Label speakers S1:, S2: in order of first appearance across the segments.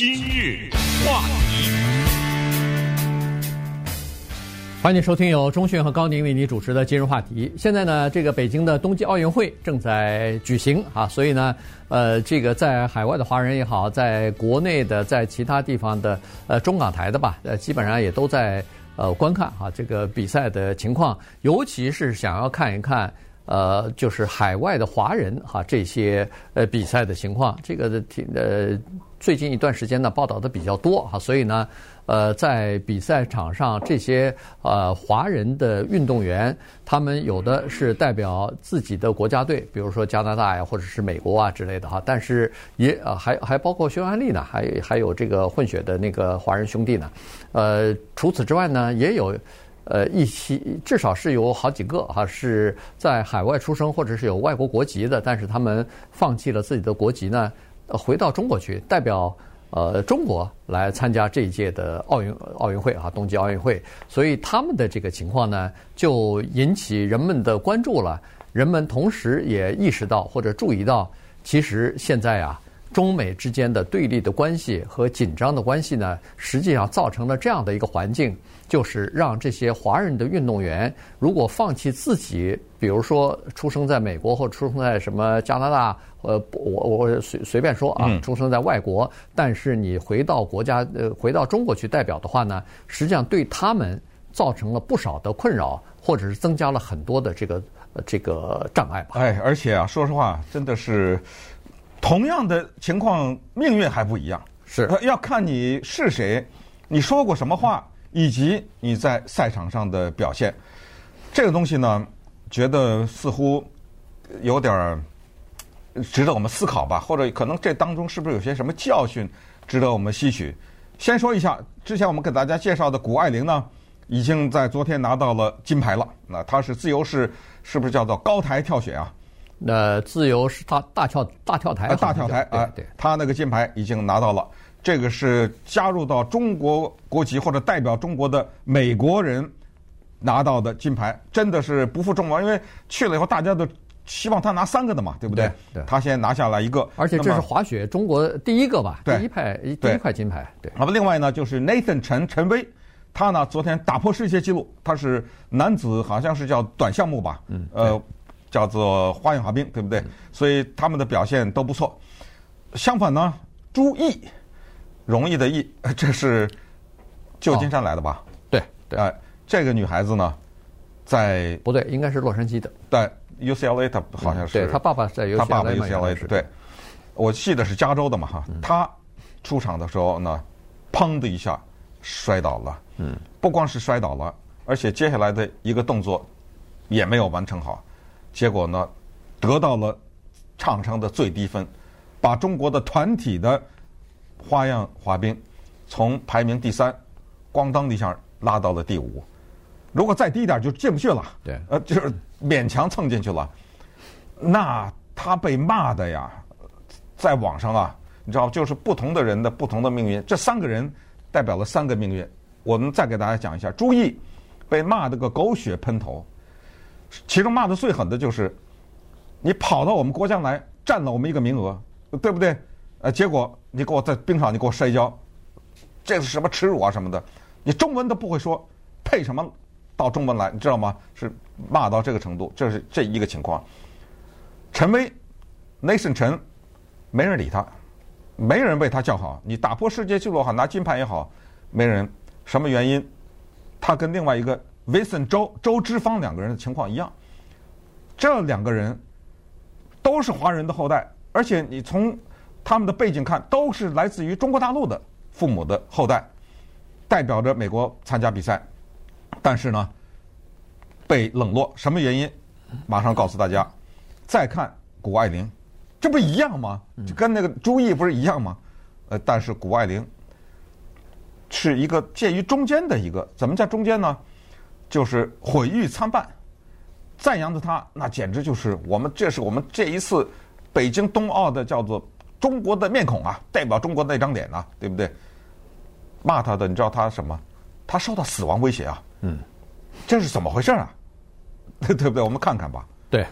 S1: 今日话题，
S2: 欢迎收听由钟讯和高宁为你主持的今日话题。现在呢，这个北京的冬季奥运会正在举行啊，所以呢，呃，这个在海外的华人也好，在国内的，在其他地方的，呃，中港台的吧，呃，基本上也都在呃观看啊这个比赛的情况，尤其是想要看一看。呃，就是海外的华人哈，这些呃比赛的情况，这个挺呃最近一段时间呢报道的比较多哈，所以呢，呃，在比赛场上这些呃华人的运动员，他们有的是代表自己的国家队，比如说加拿大呀，或者是美国啊之类的哈，但是也呃还还包括匈牙利呢，还还有这个混血的那个华人兄弟呢，呃，除此之外呢，也有。呃，一期至少是有好几个哈，是在海外出生或者是有外国国籍的，但是他们放弃了自己的国籍呢，回到中国去代表呃中国来参加这一届的奥运奥运会啊，冬季奥运会，所以他们的这个情况呢，就引起人们的关注了。人们同时也意识到或者注意到，其实现在啊。中美之间的对立的关系和紧张的关系呢，实际上造成了这样的一个环境，就是让这些华人的运动员如果放弃自己，比如说出生在美国或者出生在什么加拿大，呃，我我随随便说啊，出生在外国，但是你回到国家呃回到中国去代表的话呢，实际上对他们造成了不少的困扰，或者是增加了很多的这个这个障碍吧。
S3: 哎，而且啊，说实话，真的是。同样的情况，命运还不一样。
S2: 是
S3: 要看你是谁，你说过什么话，以及你在赛场上的表现。这个东西呢，觉得似乎有点值得我们思考吧，或者可能这当中是不是有些什么教训值得我们吸取？先说一下，之前我们给大家介绍的谷爱凌呢，已经在昨天拿到了金牌了。那她是自由式，是不是叫做高台跳雪啊？
S2: 呃，自由是大大跳大跳台，
S3: 大跳台啊，对，他那个金牌已经拿到了。这个是加入到中国国籍或者代表中国的美国人拿到的金牌，真的是不负众望。因为去了以后，大家都希望他拿三个的嘛，对不对？
S2: 对，
S3: 他先拿下来一个，
S2: 而且这是滑雪中国第一个吧？第一块第一块金牌。对。
S3: 那么另外呢，就是 Nathan 陈陈威，他呢昨天打破世界纪录，他是男子好像是叫短项目吧？嗯，呃。叫做花样滑冰，对不对？所以他们的表现都不错。相反呢，朱毅，容易的易，这是旧金山来的吧？
S2: 对对，
S3: 哎，这个女孩子呢，在
S2: 不对，应该是洛杉矶的。
S3: 在 UCLA，她好像是。
S2: 对，她爸爸在 UCLA。
S3: 她爸爸 UCLA，对。我记得是加州的嘛哈。她出场的时候呢，砰的一下摔倒了。嗯。不光是摔倒了，而且接下来的一个动作也没有完成好。结果呢，得到了场上的最低分，把中国的团体的花样滑冰从排名第三，咣当一下拉到了第五。如果再低一点就进不去了。
S2: 对，
S3: 呃，就是勉强蹭进去了。那他被骂的呀，在网上啊，你知道，就是不同的人的不同的命运。这三个人代表了三个命运。我们再给大家讲一下，朱毅被骂的个狗血喷头。其中骂的最狠的就是，你跑到我们国家来占了我们一个名额，对不对？呃，结果你给我在冰上你给我摔跤，这是什么耻辱啊什么的？你中文都不会说，配什么到中文来？你知道吗？是骂到这个程度，这是这一个情况。陈薇，Nathan 陈，没人理他，没人为他叫好。你打破世界纪录好，拿金牌也好，没人。什么原因？他跟另外一个。Vincent 周周之芳两个人的情况一样，这两个人都是华人的后代，而且你从他们的背景看，都是来自于中国大陆的父母的后代，代表着美国参加比赛，但是呢，被冷落，什么原因？马上告诉大家。再看谷爱凌，这不一样吗？就跟那个朱毅不是一样吗？呃，但是谷爱凌是一个介于中间的一个，怎么叫中间呢？就是毁誉参半，赞扬的他，那简直就是我们，这是我们这一次北京冬奥的叫做中国的面孔啊，代表中国那张脸啊，对不对？骂他的，你知道他什么？他受到死亡威胁啊！嗯，这是怎么回事啊？对不对？我们看看吧。
S2: 对，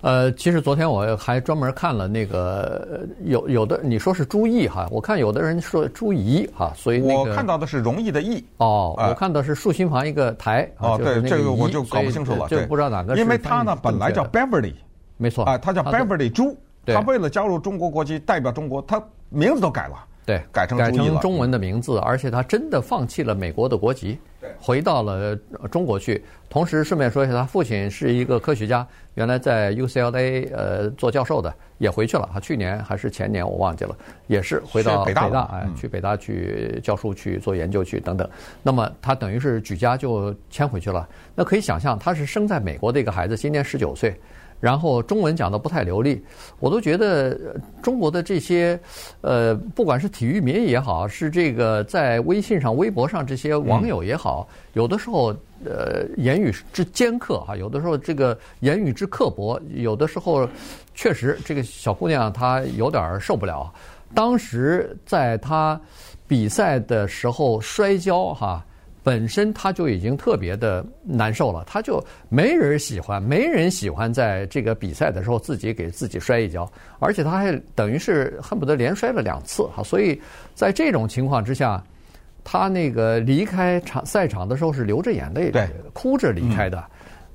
S2: 呃，其实昨天我还专门看了那个有有的你说是朱毅哈，我看有的人说朱怡哈，所以、那个、
S3: 我看到的是容易的易
S2: 哦，我看到是竖心旁一个台
S3: 哦，对，这个我就搞不清楚了，
S2: 就不知道哪个，
S3: 因为他呢本来叫 Beverly，
S2: 没错
S3: 啊，他叫 Beverly 朱，他为了加入中国国籍代表中国，他名字都改了。
S2: 对，
S3: 改成
S2: 改成中文的名字，而且他真的放弃了美国的国籍，回到了中国去。同时顺便说一下，他父亲是一个科学家，原来在 UCLA 呃做教授的，也回去了。他去年还是前年我忘记了，也是回到北大，哎，去北大去教书去做研究去等等。那么他等于是举家就迁回去了。那可以想象，他是生在美国的一个孩子，今年十九岁。然后中文讲的不太流利，我都觉得中国的这些，呃，不管是体育迷也好，是这个在微信上、微博上这些网友也好，有的时候呃言语之尖刻哈，有的时候这个言语之刻薄，有的时候确实这个小姑娘她有点受不了。当时在她比赛的时候摔跤哈。本身他就已经特别的难受了，他就没人喜欢，没人喜欢在这个比赛的时候自己给自己摔一跤，而且他还等于是恨不得连摔了两次哈，所以在这种情况之下，他那个离开场赛场的时候是流着眼泪的，哭着离开的。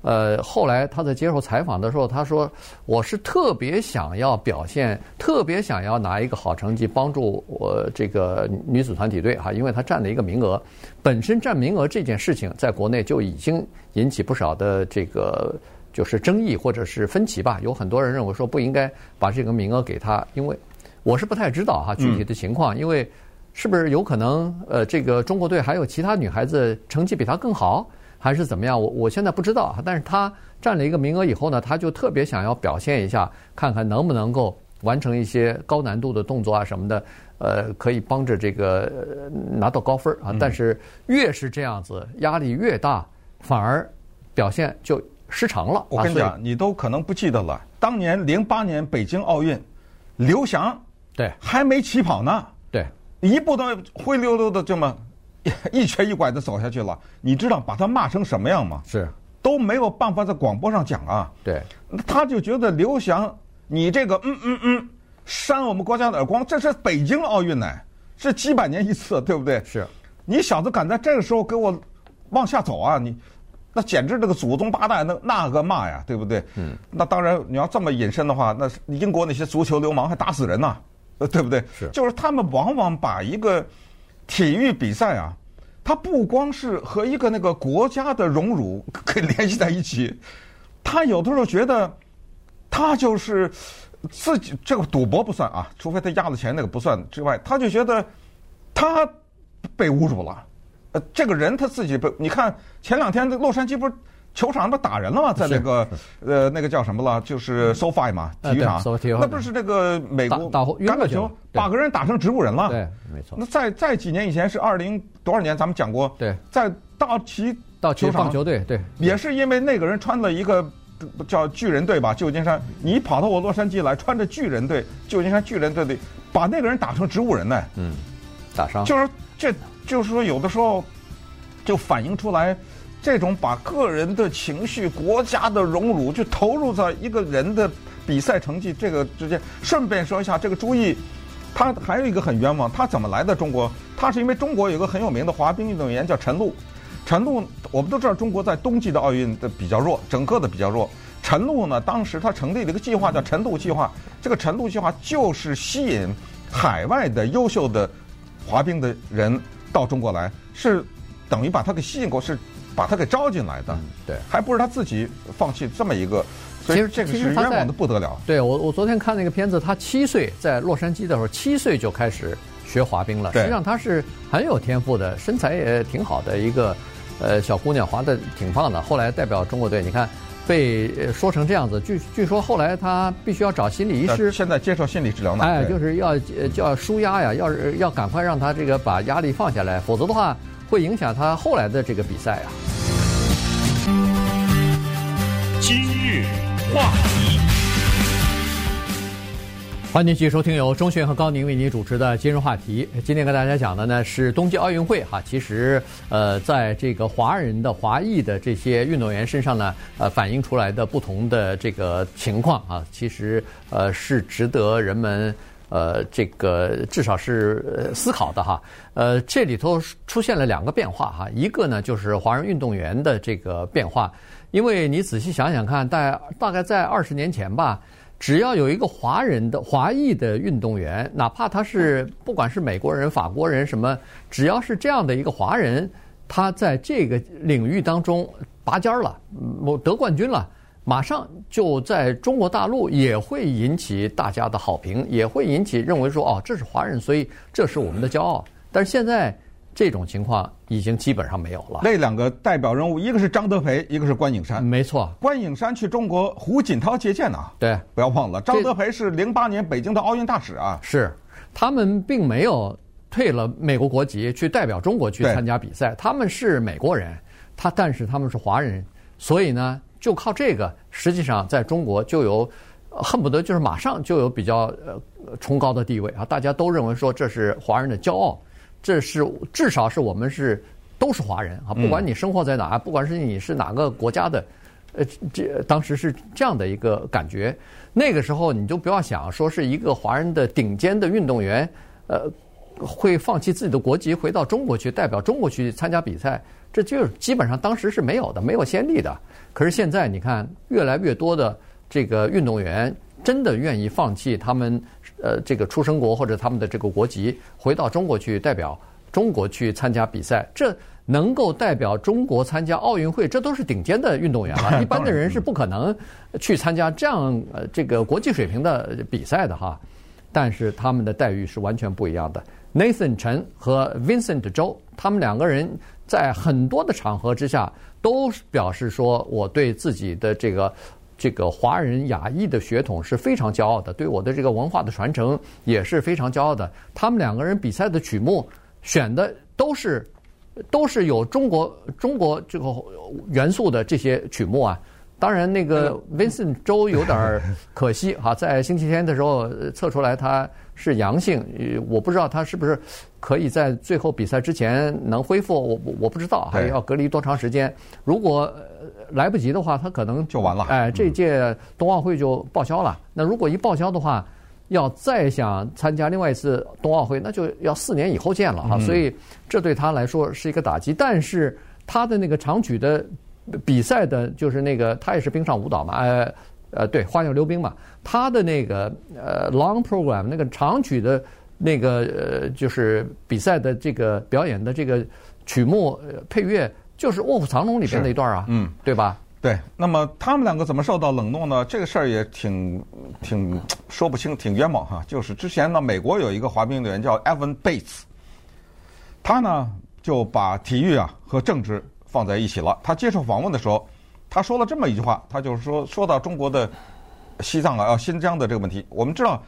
S2: 呃，后来他在接受采访的时候，他说：“我是特别想要表现，特别想要拿一个好成绩，帮助我这个女子团体队哈，因为他占了一个名额。本身占名额这件事情，在国内就已经引起不少的这个就是争议或者是分歧吧。有很多人认为说不应该把这个名额给他，因为我是不太知道哈具体的情况，因为是不是有可能呃这个中国队还有其他女孩子成绩比他更好？”还是怎么样？我我现在不知道啊，但是他占了一个名额以后呢，他就特别想要表现一下，看看能不能够完成一些高难度的动作啊什么的，呃，可以帮着这个拿到高分啊。但是越是这样子，压力越大，反而表现就失常了。
S3: 我跟你讲，你都可能不记得了，当年零八年北京奥运，刘翔
S2: 对
S3: 还没起跑呢，
S2: 对
S3: 一步都灰溜溜的这么。一瘸一拐的走下去了，你知道把他骂成什么样吗？
S2: 是
S3: 都没有办法在广播上讲啊。
S2: 对，
S3: 他就觉得刘翔，你这个嗯嗯嗯，扇我们国家的耳光，这是北京奥运呢，是几百年一次，对不对？
S2: 是，
S3: 你小子敢在这个时候给我往下走啊？你那简直这个祖宗八代那那个骂呀，对不对？嗯。那当然，你要这么隐身的话，那英国那些足球流氓还打死人呢，呃，对不对？
S2: 是，
S3: 就是他们往往把一个。体育比赛啊，它不光是和一个那个国家的荣辱 可以联系在一起，他有的时候觉得，他就是自己这个赌博不算啊，除非他押了钱那个不算之外，他就觉得他被侮辱了。呃，这个人他自己被你看前两天的洛杉矶不是。球场不打人了吗？在那个呃，那个叫什么了？就是 SoFi 嘛，体育场。那不是这个美国橄榄球，把个人打成植物人了。
S2: 对，没错。
S3: 那在在几年以前是二零多少年？咱们讲过。
S2: 对，
S3: 在道奇
S2: 道奇棒球队，对，
S3: 也是因为那个人穿了一个叫巨人队吧，旧金山。你跑到我洛杉矶来，穿着巨人队，旧金山巨人队的，把那个人打成植物人呢？
S2: 嗯，打伤。
S3: 就是这，就是说有的时候就反映出来。这种把个人的情绪、国家的荣辱，就投入在一个人的比赛成绩这个之间。顺便说一下，这个朱毅，他还有一个很冤枉，他怎么来的中国？他是因为中国有个很有名的滑冰运动员叫陈露。陈露，我们都知道中国在冬季的奥运的比较弱，整个的比较弱。陈露呢，当时他成立了一个计划叫“陈露计划”，这个“陈露计划”就是吸引海外的优秀的滑冰的人到中国来，是等于把他给吸引过是。把他给招进来的，
S2: 嗯、对，
S3: 还不是他自己放弃这么一个，所以这个是冤枉的不得了。
S2: 对我，我昨天看那个片子，他七岁在洛杉矶的时候，七岁就开始学滑冰了。实际上他是很有天赋的，身材也挺好的一个，呃，小姑娘滑的挺棒的。后来代表中国队，你看被说成这样子，据据说后来他必须要找心理医师，
S3: 现在接受心理治疗呢。
S2: 哎，就是要叫要舒压呀，要是要赶快让他这个把压力放下来，否则的话。会影响他后来的这个比赛啊。
S1: 今日话题，
S2: 欢迎继续收听由钟迅和高宁为您主持的今日话题。今天跟大家讲的呢是冬季奥运会哈，其实呃，在这个华人的华裔的这些运动员身上呢，呃，反映出来的不同的这个情况啊，其实呃是值得人们呃这个至少是思考的哈。呃，这里头出现了两个变化哈，一个呢就是华人运动员的这个变化，因为你仔细想想看，大大概在二十年前吧。只要有一个华人的华裔的运动员，哪怕他是不管是美国人、法国人什么，只要是这样的一个华人，他在这个领域当中拔尖了，我得冠军了，马上就在中国大陆也会引起大家的好评，也会引起认为说哦，这是华人，所以这是我们的骄傲。但是现在。这种情况已经基本上没有了。
S3: 那两个代表人物，一个是张德培，一个是关颖珊。
S2: 没错，
S3: 关颖珊去中国胡锦涛接见呢。
S2: 对，
S3: 不要忘了，张德培是零八年北京的奥运大使啊。
S2: 是，他们并没有退了美国国籍去代表中国去参加比赛，他们是美国人，他但是他们是华人，所以呢，就靠这个，实际上在中国就有恨不得就是马上就有比较呃崇高的地位啊，大家都认为说这是华人的骄傲。这是至少是我们是都是华人啊，不管你生活在哪，不管是你是哪个国家的，呃，这当时是这样的一个感觉。那个时候你就不要想说是一个华人的顶尖的运动员，呃，会放弃自己的国籍回到中国去代表中国去参加比赛，这就基本上当时是没有的，没有先例的。可是现在你看，越来越多的这个运动员真的愿意放弃他们。呃，这个出生国或者他们的这个国籍回到中国去代表中国去参加比赛，这能够代表中国参加奥运会，这都是顶尖的运动员了。一般的人是不可能去参加这样呃这个国际水平的比赛的哈。但是他们的待遇是完全不一样的。Nathan 陈和 Vincent 周，他们两个人在很多的场合之下都表示说，我对自己的这个。这个华人亚裔的血统是非常骄傲的，对我的这个文化的传承也是非常骄傲的。他们两个人比赛的曲目选的都是都是有中国中国这个元素的这些曲目啊。当然，那个 Vincent 周有点可惜哈，在星期天的时候测出来他是阳性，我不知道他是不是可以在最后比赛之前能恢复，我我不知道还要隔离多长时间。如果来不及的话，他可能
S3: 就完了。
S2: 哎，这届冬奥会就报销了。那如果一报销的话，要再想参加另外一次冬奥会，那就要四年以后见了哈。所以这对他来说是一个打击。但是他的那个长曲的比赛的，就是那个他也是冰上舞蹈嘛，呃呃，对，花样溜冰嘛。他的那个呃 long program 那个长曲的那个呃，就是比赛的这个表演的这个曲目配乐。就是《卧虎藏龙》里边那一段啊，嗯，对吧？
S3: 对。那么他们两个怎么受到冷落呢？这个事儿也挺挺说不清，挺冤枉哈。就是之前呢，美国有一个滑冰运动员叫 Evan Bates，他呢就把体育啊和政治放在一起了。他接受访问的时候，他说了这么一句话，他就是说，说到中国的西藏啊、新疆的这个问题，我们知道，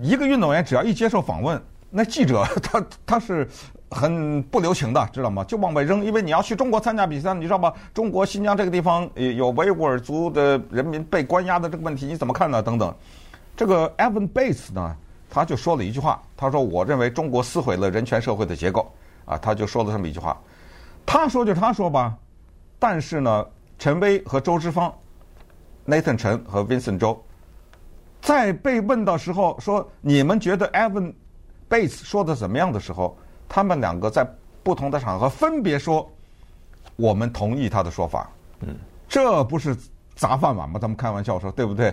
S3: 一个运动员只要一接受访问，那记者 他他是。很不留情的，知道吗？就往外扔，因为你要去中国参加比赛，你知道吗？中国新疆这个地方有维吾尔族的人民被关押的这个问题，你怎么看呢？等等。这个 Evan Bates 呢，他就说了一句话，他说：“我认为中国撕毁了人权社会的结构。”啊，他就说了这么一句话。他说就他说吧，但是呢，陈薇和周之芳，Nathan 陈和 Vincent 周，在被问到时候说你们觉得 Evan Bates 说的怎么样的时候。他们两个在不同的场合分别说：“我们同意他的说法。”嗯，这不是砸饭碗吗？他们开玩笑说，对不对？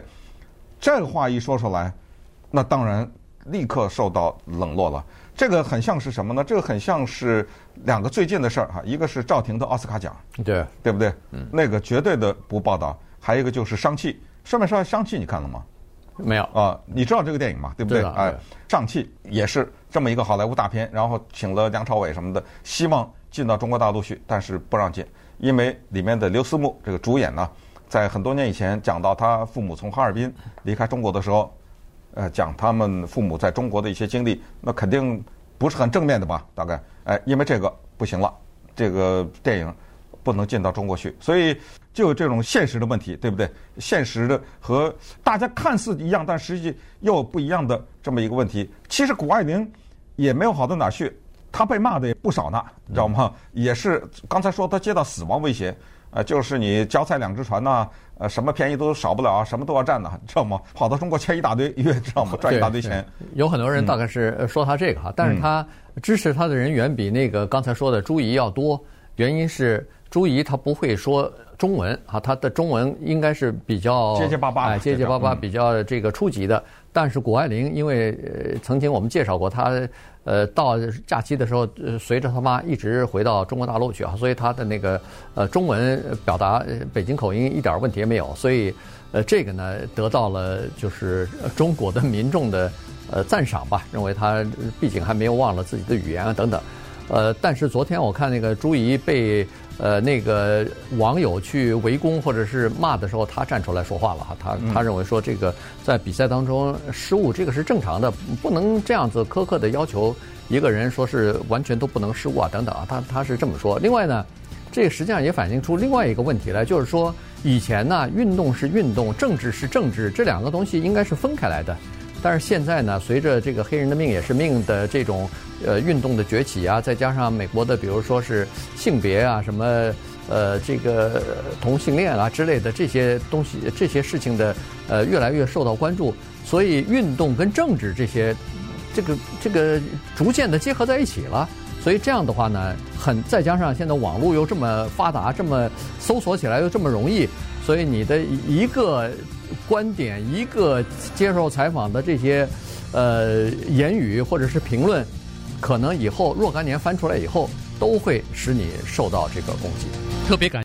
S3: 这话一说出来，那当然立刻受到冷落了。这个很像是什么呢？这个很像是两个最近的事儿哈，一个是赵婷的奥斯卡奖，
S2: 对
S3: 对不对？嗯，那个绝对的不报道。还有一个就是《商气》，上面说《商气》，你看了吗？
S2: 没有
S3: 啊，你知道这个电影吗？对不对？哎，上气也是这么一个好莱坞大片，然后请了梁朝伟什么的，希望进到中国大陆去，但是不让进，因为里面的刘思慕这个主演呢，在很多年以前讲到他父母从哈尔滨离开中国的时候，呃，讲他们父母在中国的一些经历，那肯定不是很正面的吧？大概，哎，因为这个不行了，这个电影不不能进到中国去，所以就有这种现实的问题，对不对？现实的和大家看似一样，但实际又不一样的这么一个问题。其实谷爱凌也没有好到哪去，她被骂的也不少呢，你知道吗？也是刚才说她接到死亡威胁，呃，就是你脚踩两只船呐，呃，什么便宜都少不了，什么都要占的，知道吗？跑到中国欠一大堆，因为知道吗？赚一大堆钱。
S2: 有很多人大概是说他这个哈，但是他支持他的人远比那个刚才说的朱怡要多。原因是朱怡他不会说中文啊，他的中文应该是比较
S3: 结结巴巴，
S2: 哎，结结巴巴比较这个初级的。但是谷爱凌，因为呃曾经我们介绍过她，呃到假期的时候，随着她妈一直回到中国大陆去啊，所以她的那个呃中文表达北京口音一点问题也没有，所以呃这个呢得到了就是中国的民众的呃赞赏吧，认为她毕竟还没有忘了自己的语言啊等等。呃，但是昨天我看那个朱怡被呃那个网友去围攻或者是骂的时候，他站出来说话了哈，他他认为说这个在比赛当中失误这个是正常的，不能这样子苛刻的要求一个人说是完全都不能失误啊等等啊，他他是这么说。另外呢，这实际上也反映出另外一个问题来，就是说以前呢运动是运动，政治是政治，这两个东西应该是分开来的。但是现在呢，随着这个黑人的命也是命的这种呃运动的崛起啊，再加上美国的比如说是性别啊什么呃这个同性恋啊之类的这些东西这些事情的呃越来越受到关注，所以运动跟政治这些这个这个逐渐的结合在一起了。所以这样的话呢，很再加上现在网络又这么发达，这么搜索起来又这么容易，所以你的一个。观点一个接受采访的这些呃言语或者是评论，可能以后若干年翻出来以后，都会使你受到这个攻击。特别感。